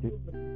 to